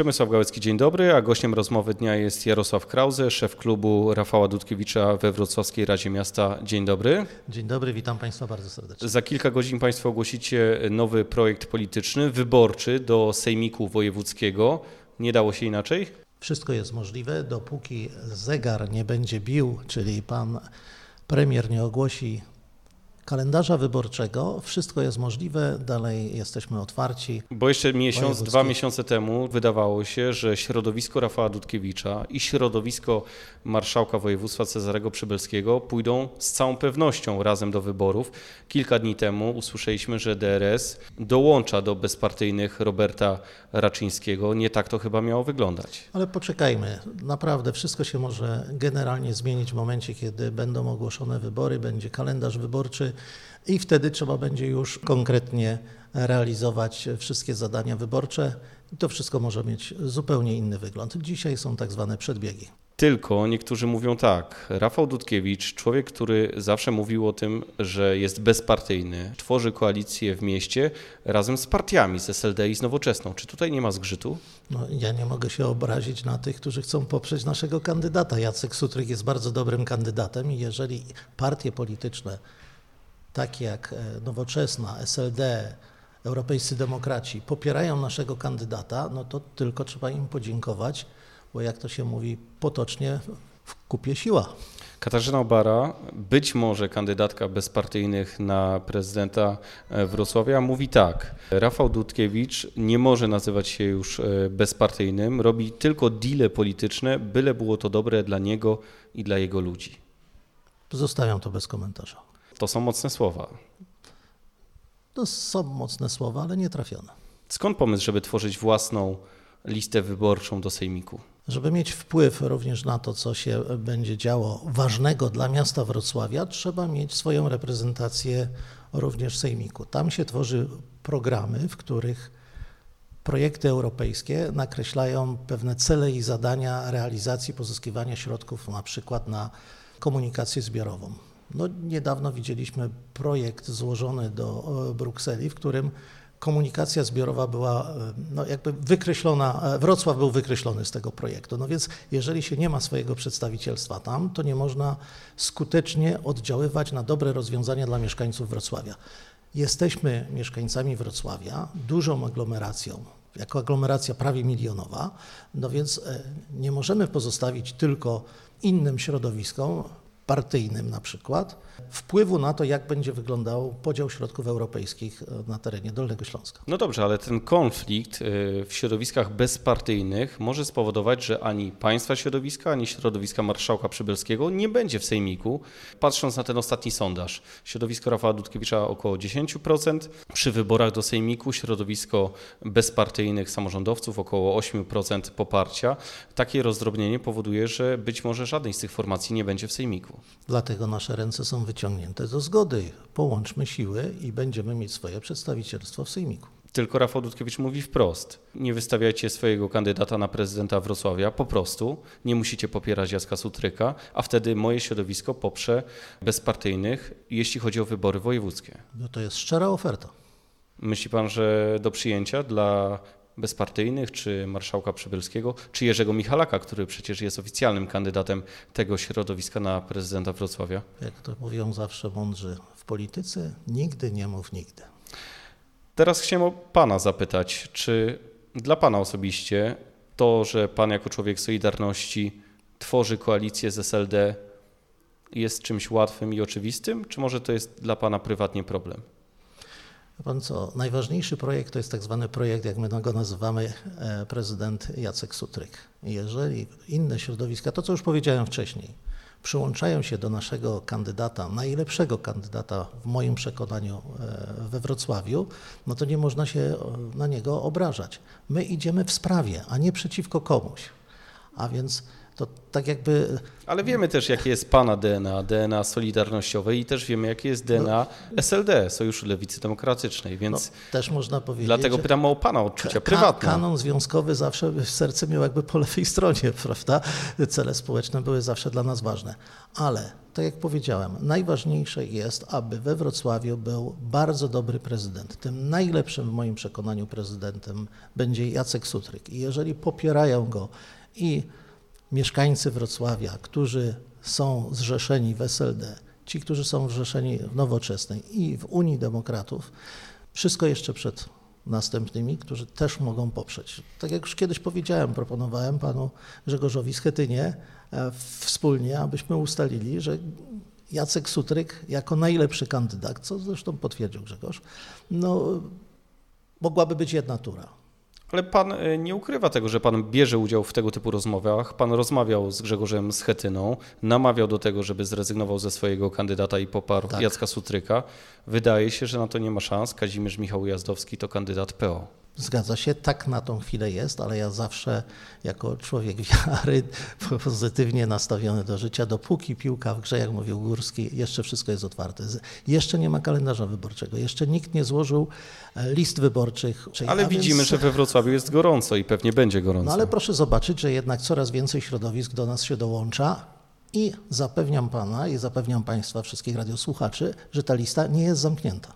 Przemysław Gałecki, dzień dobry, a gościem rozmowy dnia jest Jarosław Krause, szef klubu Rafała Dudkiewicza we Wrocławskiej Radzie Miasta. Dzień dobry. Dzień dobry, witam Państwa bardzo serdecznie. Za kilka godzin Państwo ogłosicie nowy projekt polityczny, wyborczy do Sejmiku Wojewódzkiego. Nie dało się inaczej? Wszystko jest możliwe, dopóki zegar nie będzie bił, czyli pan premier nie ogłosi kalendarza wyborczego, wszystko jest możliwe, dalej jesteśmy otwarci. Bo jeszcze miesiąc, dwa miesiące temu wydawało się, że środowisko Rafała Dudkiewicza i środowisko marszałka województwa Cezarego Przybylskiego pójdą z całą pewnością razem do wyborów. Kilka dni temu usłyszeliśmy, że DRS dołącza do bezpartyjnych Roberta Raczyńskiego. Nie tak to chyba miało wyglądać. Ale poczekajmy, naprawdę wszystko się może generalnie zmienić w momencie, kiedy będą ogłoszone wybory, będzie kalendarz wyborczy i wtedy trzeba będzie już konkretnie realizować wszystkie zadania wyborcze i to wszystko może mieć zupełnie inny wygląd. Dzisiaj są tak zwane przedbiegi. Tylko niektórzy mówią tak. Rafał Dudkiewicz, człowiek, który zawsze mówił o tym, że jest bezpartyjny, tworzy koalicję w mieście razem z partiami, z SLD i z Nowoczesną. Czy tutaj nie ma zgrzytu? No, ja nie mogę się obrazić na tych, którzy chcą poprzeć naszego kandydata. Jacek Sutryk jest bardzo dobrym kandydatem i jeżeli partie polityczne, takie jak e, Nowoczesna, SLD, Europejscy Demokraci popierają naszego kandydata, no to tylko trzeba im podziękować, bo jak to się mówi potocznie, w kupie siła. Katarzyna Obara, być może kandydatka bezpartyjnych na prezydenta e, Wrocławia, mówi tak. Rafał Dudkiewicz nie może nazywać się już e, bezpartyjnym, robi tylko deale polityczne, byle było to dobre dla niego i dla jego ludzi. Zostawiam to bez komentarza. To są mocne słowa. To są mocne słowa, ale nie trafione. Skąd pomysł, żeby tworzyć własną listę wyborczą do Sejmiku? Żeby mieć wpływ również na to, co się będzie działo ważnego dla miasta Wrocławia, trzeba mieć swoją reprezentację również w Sejmiku. Tam się tworzy programy, w których projekty europejskie nakreślają pewne cele i zadania realizacji pozyskiwania środków, na przykład na komunikację zbiorową. No, niedawno widzieliśmy projekt złożony do e, Brukseli, w którym komunikacja zbiorowa była e, no, jakby wykreślona, e, Wrocław był wykreślony z tego projektu. No więc jeżeli się nie ma swojego przedstawicielstwa tam, to nie można skutecznie oddziaływać na dobre rozwiązania dla mieszkańców Wrocławia. Jesteśmy mieszkańcami Wrocławia, dużą aglomeracją, jako aglomeracja prawie milionowa, no więc nie możemy pozostawić tylko innym środowiskom, partyjnym na przykład, wpływu na to, jak będzie wyglądał podział środków europejskich e, na terenie Dolnego Śląska. No dobrze, ale ten konflikt y, w środowiskach bezpartyjnych może spowodować, że ani państwa środowiska, ani środowiska marszałka Przybylskiego nie będzie w Sejmiku. Patrząc na ten ostatni sondaż, środowisko Rafała Dudkiewicza około 10%, przy wyborach do Sejmiku środowisko bezpartyjnych samorządowców około 8% poparcia. Takie rozdrobnienie powoduje, że być może żadnej z tych formacji nie będzie w Sejmiku. Dlatego nasze ręce są wyciągnięte do zgody. Połączmy siły i będziemy mieć swoje przedstawicielstwo w Sejmiku. Tylko Rafał Dudkiewicz mówi wprost: nie wystawiajcie swojego kandydata na prezydenta Wrocławia, po prostu nie musicie popierać Jacka Sutryka, a wtedy moje środowisko poprze bezpartyjnych, jeśli chodzi o wybory wojewódzkie. No to jest szczera oferta. Myśli pan, że do przyjęcia dla bezpartyjnych, czy marszałka Przybylskiego, czy Jerzego Michalaka, który przecież jest oficjalnym kandydatem tego środowiska na prezydenta Wrocławia? Jak to mówią zawsze mądrzy w polityce, nigdy nie mów nigdy. Teraz chciałem Pana zapytać, czy dla Pana osobiście to, że Pan jako człowiek Solidarności tworzy koalicję z SLD jest czymś łatwym i oczywistym, czy może to jest dla Pana prywatnie problem? Pan co, najważniejszy projekt to jest tak zwany projekt, jak my go nazywamy, e, prezydent Jacek Sutryk. Jeżeli inne środowiska, to co już powiedziałem wcześniej, przyłączają się do naszego kandydata, najlepszego kandydata w moim przekonaniu e, we Wrocławiu, no to nie można się e, na niego obrażać. My idziemy w sprawie, a nie przeciwko komuś. A więc To tak jakby Ale wiemy też, jakie jest Pana DNA, DNA Solidarnościowe i też wiemy, jakie jest DNA SLD, Sojuszu Lewicy Demokratycznej, no, więc też można powiedzieć. dlatego pytam o Pana odczucia prywatne. Kanon związkowy zawsze w serce miał jakby po lewej stronie, prawda? Cele społeczne były zawsze dla nas ważne. Ale, tak jak powiedziałem, najważniejsze jest, aby we Wrocławiu był bardzo dobry prezydent. Tym najlepszym w moim przekonaniu prezydentem będzie Jacek Sutryk. I jeżeli popierają go i mieszkańcy Wrocławia, którzy są zrzeszeni w SLD, ci, którzy są zrzeszeni w Nowoczesnej i w Unii Demokratów, wszystko jeszcze przed następnymi, którzy też mogą poprzeć. Tak jak już kiedyś powiedziałem, proponowałem panu Grzegorzowi Schetynie e, wspólnie, abyśmy ustalili, że Jacek Sutryk jako najlepszy kandydat, co zresztą potwierdził Grzegorz, no, mogłaby być jedna tura. Ale Pan e, nie ukrywa tego, że Pan bierze udział w tego typu rozmowach. Pan rozmawiał z Grzegorzem Schetyną, namawiał do tego, żeby zrezygnował ze swojego kandydata i poparł Tak. Jacka Sutryka. Wydaje się, że na to nie ma szans. Kazimierz Michał Jazdowski to kandydat PO. Zgadza się, tak na tą chwilę jest, ale ja zawsze jako człowiek wiary pozytywnie nastawiony do życia, dopóki piłka w grze, jak mówił Górski, jeszcze wszystko jest otwarte. Jeszcze nie ma kalendarza wyborczego, jeszcze nikt nie złożył e, list wyborczych. Ale a więc- widzimy, że we Wrocławiu jest gorąco i pewnie będzie gorąco. No ale proszę zobaczyć, że jednak coraz więcej środowisk do nas się dołącza i zapewniam Pana i zapewniam Państwa, wszystkich radiosłuchaczy, że ta lista nie jest zamknięta.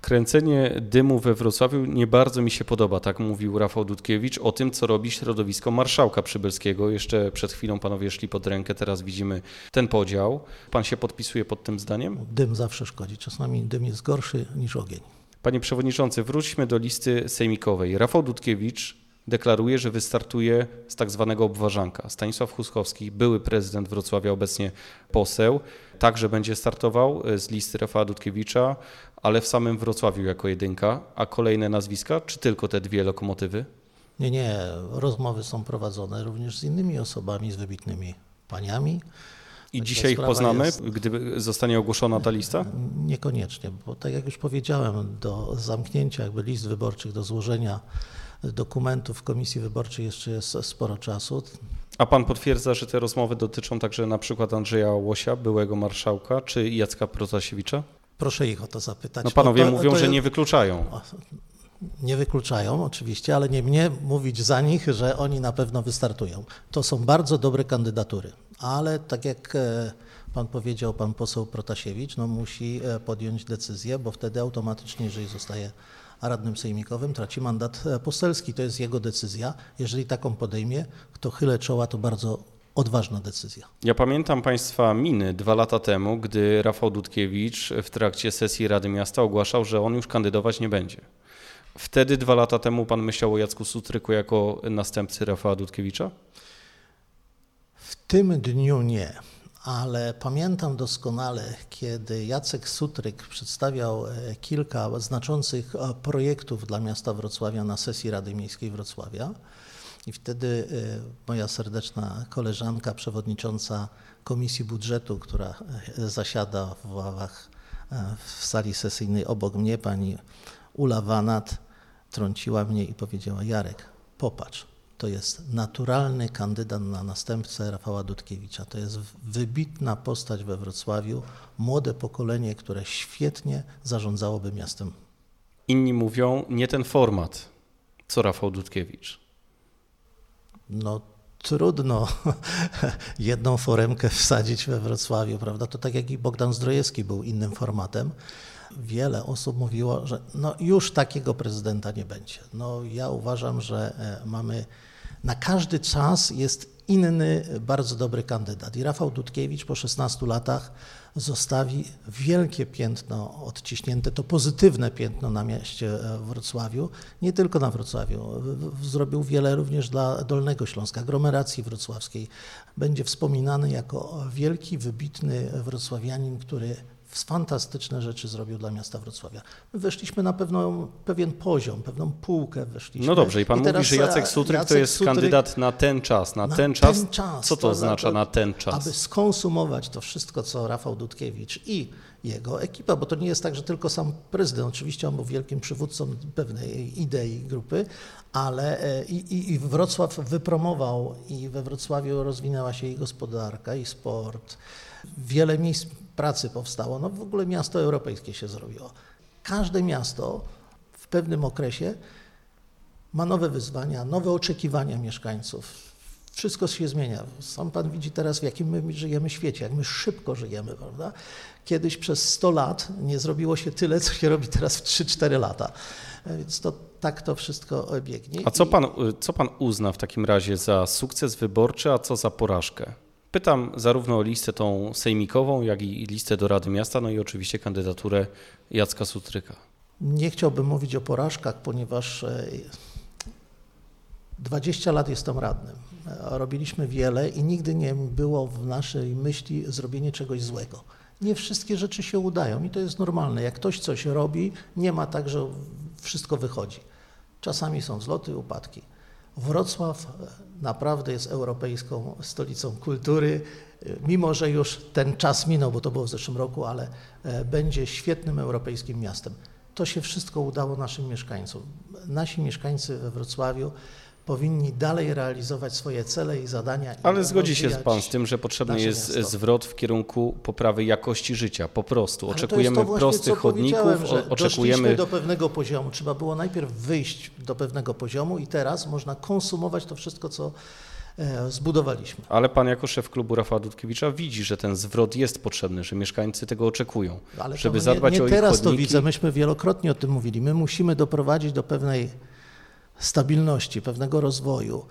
Kręcenie dymu we Wrocławiu nie bardzo mi się podoba, tak mówił Rafał Dudkiewicz o tym, co robi środowisko marszałka przybylskiego. Jeszcze przed chwilą panowie szli pod rękę, teraz widzimy ten podział. Pan się podpisuje pod tym zdaniem? Dym zawsze szkodzi, czasami dym jest gorszy niż ogień. Panie przewodniczący, wróćmy do listy sejmikowej. Rafał Dudkiewicz deklaruje, że wystartuje z tak zwanego obważanka. Stanisław Huskowski, były prezydent Wrocławia, obecnie poseł, także będzie startował e, z listy Rafała Dudkiewicza, ale w samym Wrocławiu jako jedynka. A kolejne nazwiska, czy tylko te dwie lokomotywy? Nie, nie, rozmowy są prowadzone również z innymi osobami, z wybitnymi paniami. I dzisiaj ich poznamy, jest- gdy zostanie ogłoszona ta lista? Niekoniecznie, bo tak jak już powiedziałem, do zamknięcia jakby list wyborczych, do złożenia dokumentów komisji wyborczej jeszcze jest sporo czasu. A pan potwierdza, że te rozmowy dotyczą także na przykład Andrzeja Łosia, byłego marszałka, czy Jacka Protasiewicza? Proszę ich o to zapytać. No panowie to- mówią, to że nie wykluczają. Nie wykluczają oczywiście, ale nie mnie mówić za nich, że oni na pewno wystartują. To są bardzo dobre kandydatury, ale tak jak e, pan powiedział, pan poseł Protasiewicz, no musi e, podjąć decyzję, bo wtedy automatycznie, jeżeli zostaje radnym sejmikowym, traci mandat e, poselski. To jest jego decyzja. Jeżeli taką podejmie, to chylę czoła, to bardzo odważna decyzja. Ja pamiętam Państwa miny dwa lata temu, gdy Rafał Dudkiewicz w trakcie sesji Rady Miasta ogłaszał, że on już kandydować nie będzie. Wtedy dwa lata temu Pan myślał o Jacku Sutryku jako następcy Rafała Dudkiewicza? W tym dniu nie, ale pamiętam doskonale, kiedy Jacek Sutryk przedstawiał e, kilka znaczących e, projektów dla miasta Wrocławia na sesji Rady Miejskiej Wrocławia. I wtedy e, moja serdeczna koleżanka, przewodnicząca Komisji Budżetu, która zasiada w ławach w sali sesyjnej obok mnie, pani Ula Wanat, trąciła mnie i powiedziała: Jarek, popatrz, to jest naturalny kandydat na następcę Rafała Dudkiewicza. To jest wybitna postać we Wrocławiu, młode pokolenie, które świetnie zarządzałoby miastem. Inni mówią, nie ten format, co Rafał Dudkiewicz. No trudno jedną foremkę wsadzić we Wrocławiu, prawda? To tak jak i Bogdan Zdrojewski był innym formatem. Wiele osób mówiło, że no już takiego prezydenta nie będzie. No ja uważam, że e, mamy na każdy czas jest inny bardzo dobry kandydat. I Rafał Dudkiewicz po 16 latach zostawi wielkie piętno odciśnięte, to pozytywne piętno na mieście e, Wrocławiu, nie tylko na Wrocławiu. Zrobił wiele również dla Dolnego Śląska, aglomeracji wrocławskiej. Będzie wspominany jako wielki, wybitny wrocławianin, który fantastyczne rzeczy zrobił dla miasta Wrocławia. My weszliśmy na pewną, pewien poziom, pewną półkę weszliśmy. No dobrze, i pan mówi, teraz, że Jacek e, Sutryk to Jacek jest Sutryk kandydat na ten czas, na, na ten czas. ten czas, Co to to- oznacza to- na ten czas? Aby skonsumować to wszystko, co Rafał Dudkiewicz i jego ekipa, bo to nie jest tak, że tylko sam prezydent, oczywiście on był wielkim przywódcą pewnej idei grupy, ale e, i, i, Wrocław wypromował i we Wrocławiu rozwinęła się i gospodarka, i sport. Wiele miejsc pracy powstało, no w ogóle miasto europejskie się zrobiło. Każde miasto w pewnym okresie ma nowe wyzwania, nowe oczekiwania mieszkańców. Wszystko się zmienia. Sam Pan widzi teraz, w jakim my żyjemy świecie, jak my szybko żyjemy, prawda? Kiedyś przez 100 lat nie zrobiło się tyle, co się robi teraz w 3-4 lata. Więc to tak to wszystko biegnie. A co pan, co pan uzna w takim razie za sukces wyborczy, a co za porażkę? Pytam zarówno o listę tą sejmikową, jak i listę do Rady Miasta, no i oczywiście kandydaturę Jacka Sutryka. Nie chciałbym mówić o porażkach, ponieważ e, 20 lat jestem radnym. Robiliśmy wiele i nigdy nie było w naszej myśli zrobienie czegoś złego. Nie wszystkie rzeczy się udają i to jest normalne. Jak ktoś coś robi, nie ma tak, że wszystko wychodzi. Czasami są wzloty, upadki. Wrocław e, naprawdę jest europejską stolicą kultury, e, mimo że już ten czas minął, bo to było w zeszłym roku, ale e, będzie świetnym europejskim miastem. To się wszystko udało naszym mieszkańcom. Nasi mieszkańcy we Wrocławiu powinni dalej realizować swoje cele i zadania. i Ale zgodzi się pan z tym, że potrzebny jest miasto. zwrot w kierunku poprawy jakości życia. Po prostu. To Oczekujemy to właśnie, prostych chodników, oczekujemy. Do pewnego poziomu. Trzeba było najpierw wyjść do pewnego poziomu i teraz można konsumować to wszystko, co e, zbudowaliśmy. Ale pan jako szef klubu Rafała Dudkiewicza widzi, że ten zwrot jest potrzebny, że mieszkańcy tego oczekują, Ale to żeby nie, zadbać nie o ich teraz to widzę, myśmy wielokrotnie o tym mówili. My musimy doprowadzić do pewnej stabilności, pewnego rozwoju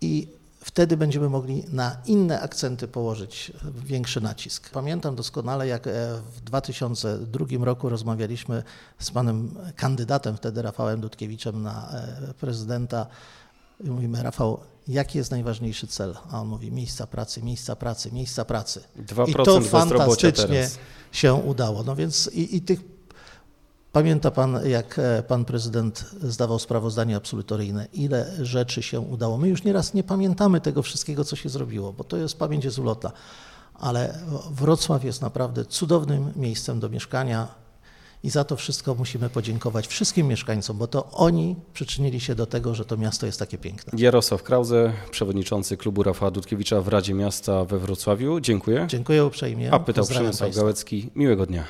i wtedy będziemy mogli na inne akcenty położyć większy nacisk. Pamiętam doskonale, jak e, w 2002 roku rozmawialiśmy z panem kandydatem wtedy Rafałem Dudkiewiczem na e, prezydenta i mówimy, Rafał, jaki jest najważniejszy cel? A on mówi, miejsca pracy, miejsca pracy, miejsca pracy. 2% I to fantastycznie się udało. No więc i, i tych. Pamięta pan, jak e, pan prezydent zdawał sprawozdanie absolutoryjne, ile rzeczy się udało. My już nieraz nie pamiętamy tego wszystkiego, co się zrobiło, bo to jest pamięć jest ulotna. Ale Wrocław jest naprawdę cudownym miejscem do mieszkania i za to wszystko musimy podziękować wszystkim mieszkańcom, bo to oni przyczynili się do tego, że to miasto jest takie piękne. Jarosław Krause, przewodniczący klubu Rafała Dudkiewicza w Radzie Miasta we Wrocławiu. Dziękuję. Dziękuję uprzejmie. A pytał Przemysław. Gałecki. Miłego dnia.